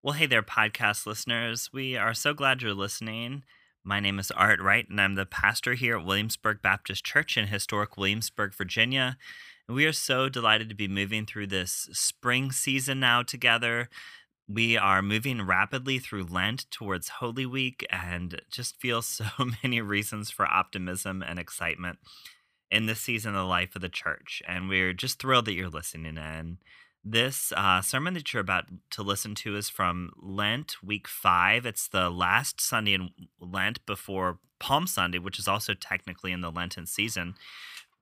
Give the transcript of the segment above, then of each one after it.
Well, hey there, podcast listeners. We are so glad you're listening. My name is Art Wright, and I'm the pastor here at Williamsburg Baptist Church in historic Williamsburg, Virginia. And we are so delighted to be moving through this spring season now together. We are moving rapidly through Lent towards Holy Week and just feel so many reasons for optimism and excitement in this season of the life of the church. And we're just thrilled that you're listening in. This uh, sermon that you're about to listen to is from Lent, week five. It's the last Sunday in Lent before Palm Sunday, which is also technically in the Lenten season.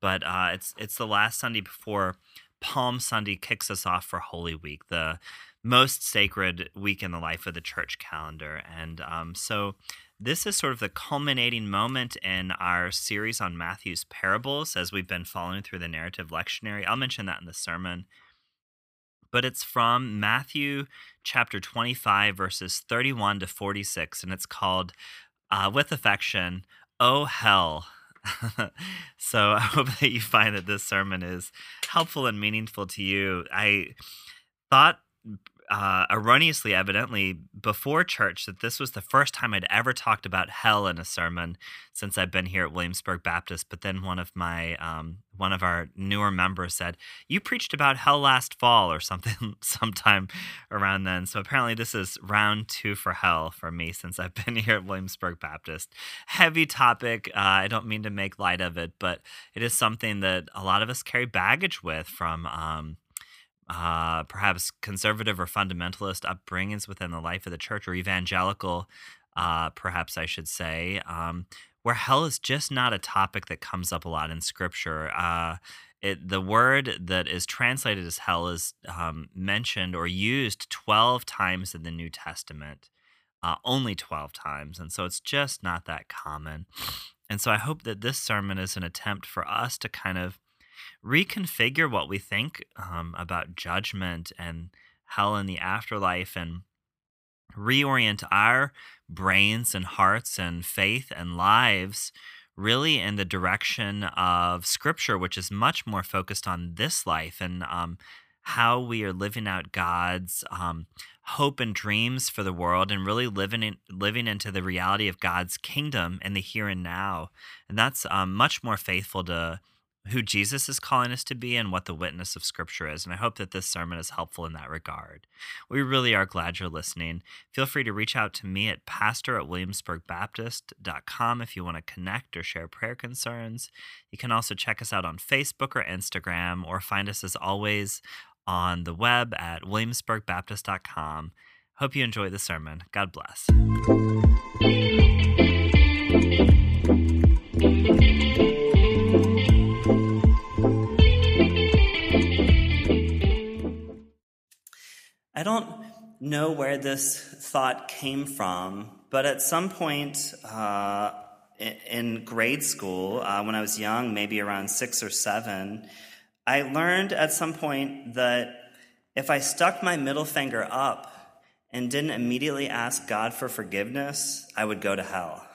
But uh, it's it's the last Sunday before Palm Sunday kicks us off for Holy Week, the most sacred week in the life of the church calendar. And um, so this is sort of the culminating moment in our series on Matthew's parables as we've been following through the narrative lectionary. I'll mention that in the sermon but it's from Matthew chapter 25, verses 31 to 46, and it's called uh, With Affection, Oh Hell. so I hope that you find that this sermon is helpful and meaningful to you. I thought uh, erroneously, evidently, before church that this was the first time I'd ever talked about hell in a sermon since I've been here at Williamsburg Baptist. But then one of my um, one of our newer members said, "You preached about hell last fall or something, sometime around then." So apparently, this is round two for hell for me since I've been here at Williamsburg Baptist. Heavy topic. Uh, I don't mean to make light of it, but it is something that a lot of us carry baggage with from. Um, uh, perhaps conservative or fundamentalist upbringings within the life of the church or evangelical, uh, perhaps I should say, um, where hell is just not a topic that comes up a lot in scripture. Uh, it, the word that is translated as hell is um, mentioned or used 12 times in the New Testament, uh, only 12 times. And so it's just not that common. And so I hope that this sermon is an attempt for us to kind of reconfigure what we think um, about judgment and hell in the afterlife and reorient our brains and hearts and faith and lives really in the direction of scripture which is much more focused on this life and um, how we are living out god's um, hope and dreams for the world and really living in, living into the reality of god's kingdom in the here and now. And that's um, much more faithful to who Jesus is calling us to be and what the witness of Scripture is. And I hope that this sermon is helpful in that regard. We really are glad you're listening. Feel free to reach out to me at pastor at williamsburgbaptist.com if you want to connect or share prayer concerns. You can also check us out on Facebook or Instagram or find us as always on the web at williamsburgbaptist.com. Hope you enjoy the sermon. God bless. Don't know where this thought came from, but at some point uh, in grade school, uh, when I was young, maybe around six or seven, I learned at some point that if I stuck my middle finger up and didn't immediately ask God for forgiveness, I would go to hell.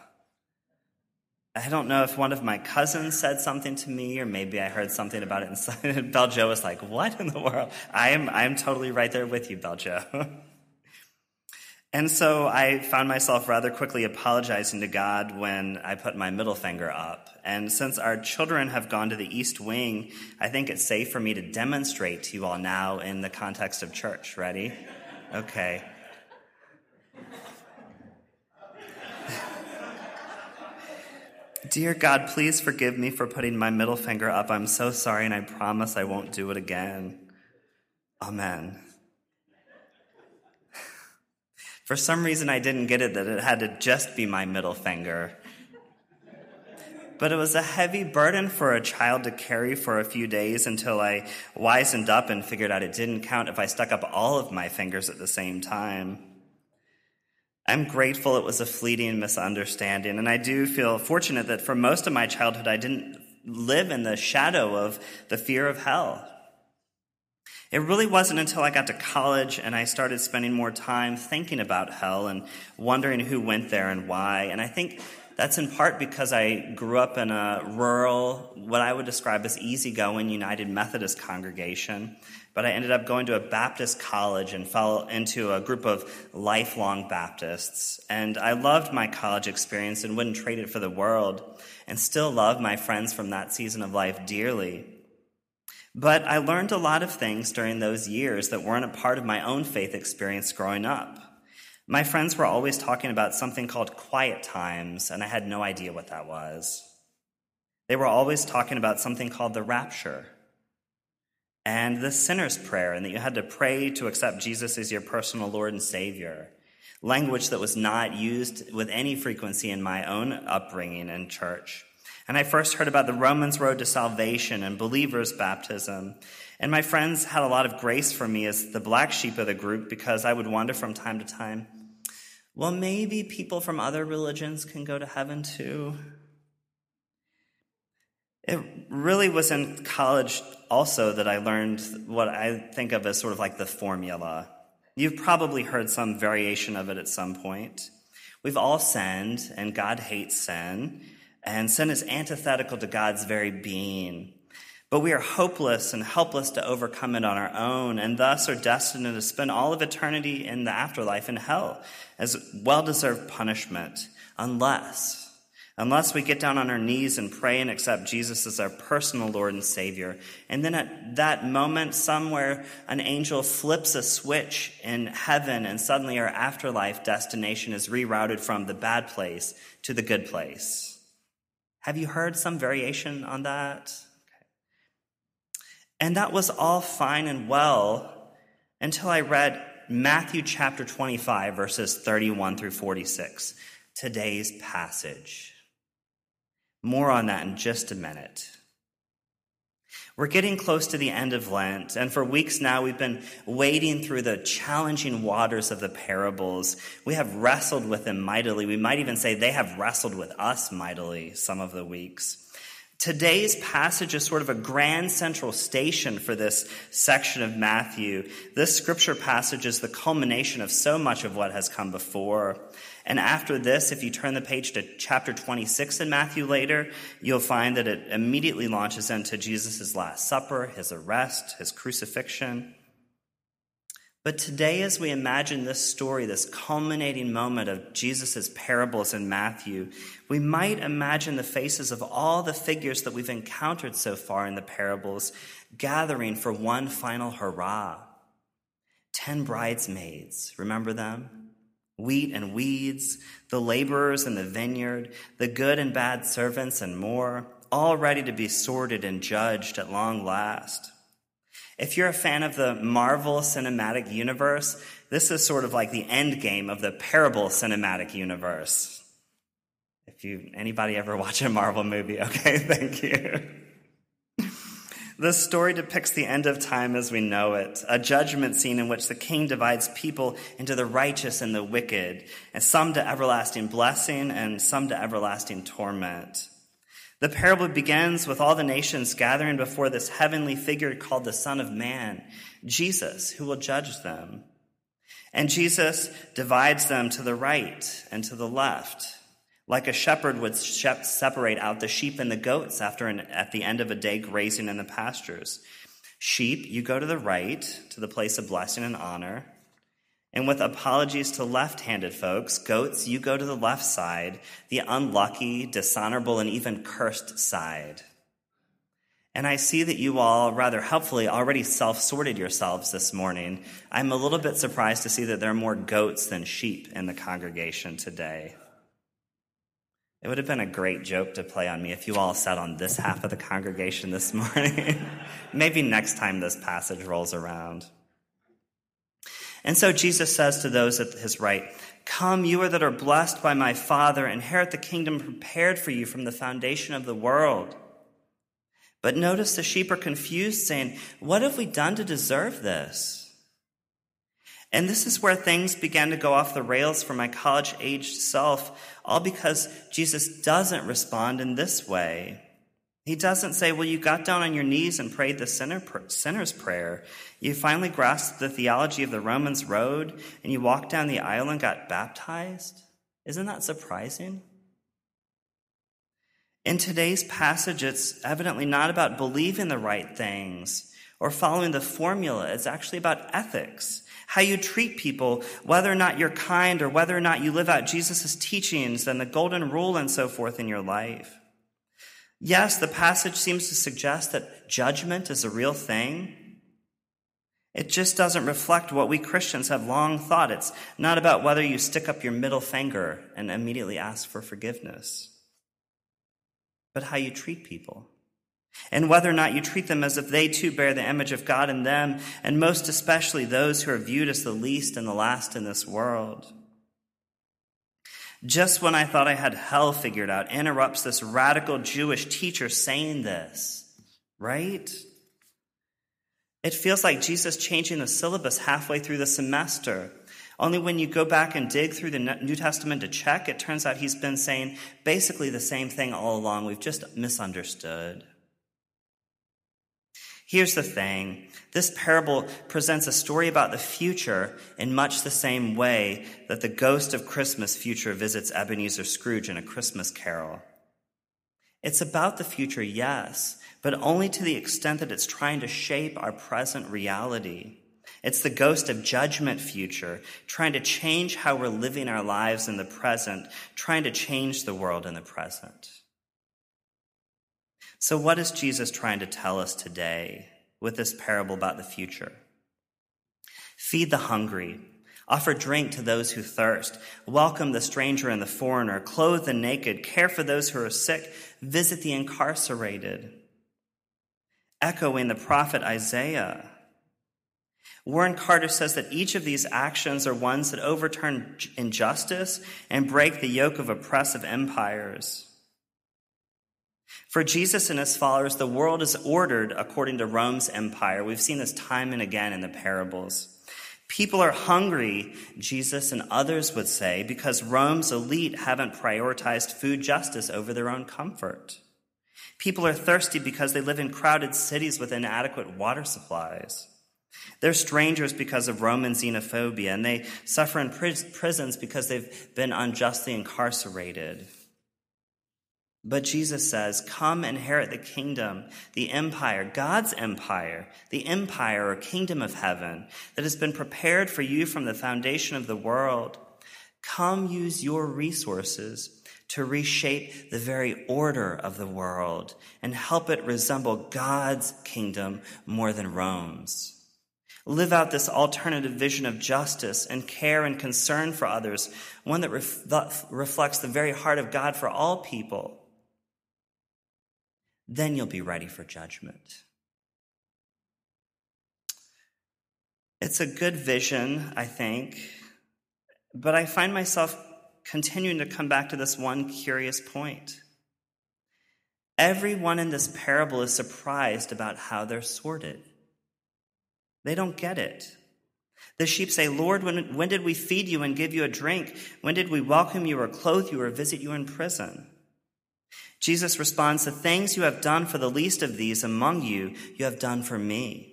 I don't know if one of my cousins said something to me, or maybe I heard something about it. And Beljo was like, "What in the world?" I am, I am totally right there with you, Beljo. and so I found myself rather quickly apologizing to God when I put my middle finger up. And since our children have gone to the East Wing, I think it's safe for me to demonstrate to you all now in the context of church. Ready? Okay. Dear God, please forgive me for putting my middle finger up. I'm so sorry, and I promise I won't do it again. Amen. For some reason, I didn't get it that it had to just be my middle finger. But it was a heavy burden for a child to carry for a few days until I wisened up and figured out it didn't count if I stuck up all of my fingers at the same time. I'm grateful it was a fleeting misunderstanding, and I do feel fortunate that for most of my childhood I didn't live in the shadow of the fear of hell. It really wasn't until I got to college and I started spending more time thinking about hell and wondering who went there and why. And I think That's in part because I grew up in a rural, what I would describe as easygoing United Methodist congregation, but I ended up going to a Baptist college and fell into a group of lifelong Baptists. And I loved my college experience and wouldn't trade it for the world, and still love my friends from that season of life dearly. But I learned a lot of things during those years that weren't a part of my own faith experience growing up. My friends were always talking about something called quiet times, and I had no idea what that was. They were always talking about something called the rapture and the sinner's prayer, and that you had to pray to accept Jesus as your personal Lord and Savior. Language that was not used with any frequency in my own upbringing in church. And I first heard about the Romans road to salvation and believers' baptism. And my friends had a lot of grace for me as the black sheep of the group because I would wonder from time to time, well, maybe people from other religions can go to heaven too. It really was in college also that I learned what I think of as sort of like the formula. You've probably heard some variation of it at some point. We've all sinned, and God hates sin, and sin is antithetical to God's very being. But we are hopeless and helpless to overcome it on our own, and thus are destined to spend all of eternity in the afterlife in hell as well deserved punishment, unless, unless we get down on our knees and pray and accept Jesus as our personal Lord and Savior. And then at that moment, somewhere, an angel flips a switch in heaven, and suddenly our afterlife destination is rerouted from the bad place to the good place. Have you heard some variation on that? And that was all fine and well until I read Matthew chapter 25, verses 31 through 46, today's passage. More on that in just a minute. We're getting close to the end of Lent, and for weeks now we've been wading through the challenging waters of the parables. We have wrestled with them mightily. We might even say they have wrestled with us mightily some of the weeks. Today's passage is sort of a grand central station for this section of Matthew. This scripture passage is the culmination of so much of what has come before. And after this, if you turn the page to chapter 26 in Matthew later, you'll find that it immediately launches into Jesus' Last Supper, his arrest, his crucifixion. But today, as we imagine this story, this culminating moment of Jesus' parables in Matthew, we might imagine the faces of all the figures that we've encountered so far in the parables gathering for one final hurrah. Ten bridesmaids, remember them? Wheat and weeds, the laborers in the vineyard, the good and bad servants, and more, all ready to be sorted and judged at long last. If you're a fan of the Marvel Cinematic Universe, this is sort of like the end game of the Parable Cinematic Universe. If you anybody ever watch a Marvel movie, okay, thank you. This story depicts the end of time as we know it, a judgment scene in which the king divides people into the righteous and the wicked, and some to everlasting blessing and some to everlasting torment. The parable begins with all the nations gathering before this heavenly figure called the Son of Man, Jesus, who will judge them. And Jesus divides them to the right and to the left, like a shepherd would separate out the sheep and the goats after an, at the end of a day grazing in the pastures. Sheep, you go to the right, to the place of blessing and honor. And with apologies to left handed folks, goats, you go to the left side, the unlucky, dishonorable, and even cursed side. And I see that you all rather helpfully already self sorted yourselves this morning. I'm a little bit surprised to see that there are more goats than sheep in the congregation today. It would have been a great joke to play on me if you all sat on this half of the congregation this morning. Maybe next time this passage rolls around. And so Jesus says to those at his right, Come, you are that are blessed by my Father, inherit the kingdom prepared for you from the foundation of the world. But notice the sheep are confused, saying, What have we done to deserve this? And this is where things began to go off the rails for my college aged self, all because Jesus doesn't respond in this way. He doesn't say, Well, you got down on your knees and prayed the sinner, sinner's prayer. You finally grasped the theology of the Romans road, and you walked down the aisle and got baptized? Isn't that surprising? In today's passage, it's evidently not about believing the right things or following the formula. It's actually about ethics, how you treat people, whether or not you're kind or whether or not you live out Jesus' teachings and the golden rule and so forth in your life. Yes, the passage seems to suggest that judgment is a real thing. It just doesn't reflect what we Christians have long thought. It's not about whether you stick up your middle finger and immediately ask for forgiveness, but how you treat people. And whether or not you treat them as if they too bear the image of God in them, and most especially those who are viewed as the least and the last in this world. Just when I thought I had hell figured out, interrupts this radical Jewish teacher saying this, right? It feels like Jesus changing the syllabus halfway through the semester. Only when you go back and dig through the New Testament to check, it turns out he's been saying basically the same thing all along. We've just misunderstood. Here's the thing this parable presents a story about the future in much the same way that the ghost of Christmas future visits Ebenezer Scrooge in a Christmas carol. It's about the future, yes, but only to the extent that it's trying to shape our present reality. It's the ghost of judgment future, trying to change how we're living our lives in the present, trying to change the world in the present. So, what is Jesus trying to tell us today with this parable about the future? Feed the hungry, offer drink to those who thirst, welcome the stranger and the foreigner, clothe the naked, care for those who are sick, visit the incarcerated echoing the prophet Isaiah. Warren Carter says that each of these actions are ones that overturn injustice and break the yoke of oppressive empires. For Jesus and his followers, the world is ordered according to Rome's empire. We've seen this time and again in the parables. People are hungry, Jesus and others would say, because Rome's elite haven't prioritized food justice over their own comfort. People are thirsty because they live in crowded cities with inadequate water supplies. They're strangers because of Roman xenophobia, and they suffer in prisons because they've been unjustly incarcerated. But Jesus says, Come inherit the kingdom, the empire, God's empire, the empire or kingdom of heaven that has been prepared for you from the foundation of the world. Come use your resources to reshape the very order of the world and help it resemble God's kingdom more than Rome's. Live out this alternative vision of justice and care and concern for others, one that ref- reflects the very heart of God for all people. Then you'll be ready for judgment. It's a good vision, I think, but I find myself continuing to come back to this one curious point. Everyone in this parable is surprised about how they're sorted. They don't get it. The sheep say, Lord, when, when did we feed you and give you a drink? When did we welcome you or clothe you or visit you in prison? Jesus responds, The things you have done for the least of these among you, you have done for me.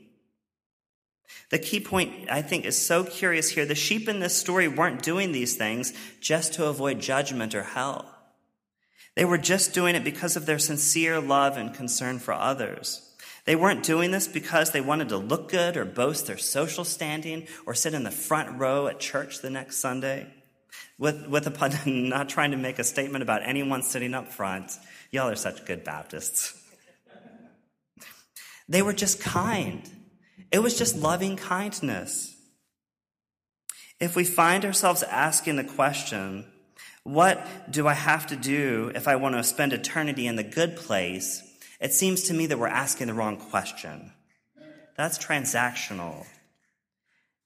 The key point, I think, is so curious here. The sheep in this story weren't doing these things just to avoid judgment or hell. They were just doing it because of their sincere love and concern for others. They weren't doing this because they wanted to look good or boast their social standing or sit in the front row at church the next Sunday. With, with a pun, not trying to make a statement about anyone sitting up front. Y'all are such good Baptists. They were just kind. It was just loving kindness. If we find ourselves asking the question, what do I have to do if I want to spend eternity in the good place? It seems to me that we're asking the wrong question. That's transactional.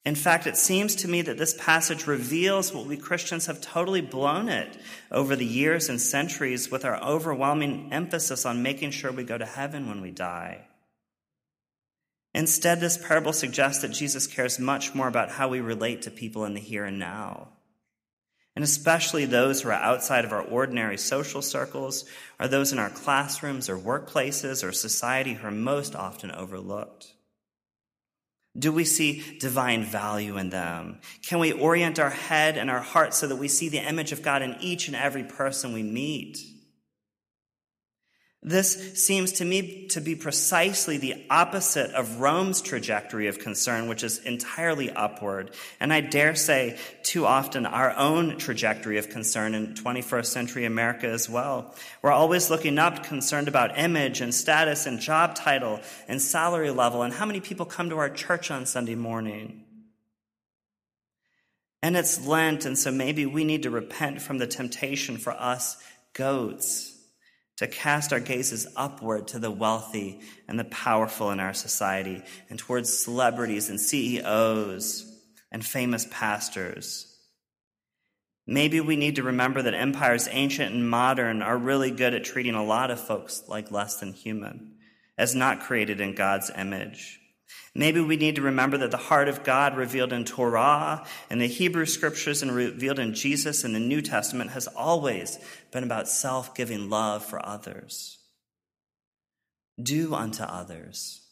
In fact, it seems to me that this passage reveals what we Christians have totally blown it over the years and centuries with our overwhelming emphasis on making sure we go to heaven when we die. Instead, this parable suggests that Jesus cares much more about how we relate to people in the here and now. And especially those who are outside of our ordinary social circles, or those in our classrooms or workplaces or society who are most often overlooked. Do we see divine value in them? Can we orient our head and our heart so that we see the image of God in each and every person we meet? This seems to me to be precisely the opposite of Rome's trajectory of concern, which is entirely upward. And I dare say, too often, our own trajectory of concern in 21st century America as well. We're always looking up, concerned about image and status and job title and salary level and how many people come to our church on Sunday morning. And it's Lent, and so maybe we need to repent from the temptation for us goats to cast our gazes upward to the wealthy and the powerful in our society and towards celebrities and CEOs and famous pastors. Maybe we need to remember that empires, ancient and modern, are really good at treating a lot of folks like less than human, as not created in God's image. Maybe we need to remember that the heart of God revealed in Torah and the Hebrew scriptures and revealed in Jesus in the New Testament has always been about self giving love for others. Do unto others.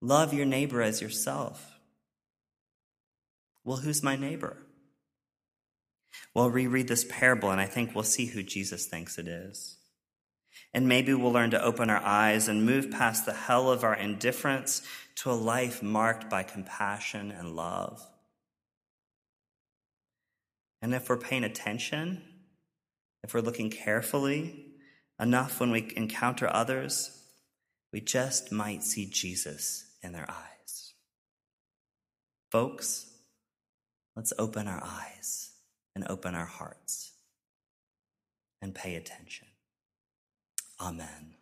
Love your neighbor as yourself. Well, who's my neighbor? We'll reread this parable and I think we'll see who Jesus thinks it is. And maybe we'll learn to open our eyes and move past the hell of our indifference to a life marked by compassion and love. And if we're paying attention, if we're looking carefully enough when we encounter others, we just might see Jesus in their eyes. Folks, let's open our eyes and open our hearts and pay attention. Amen.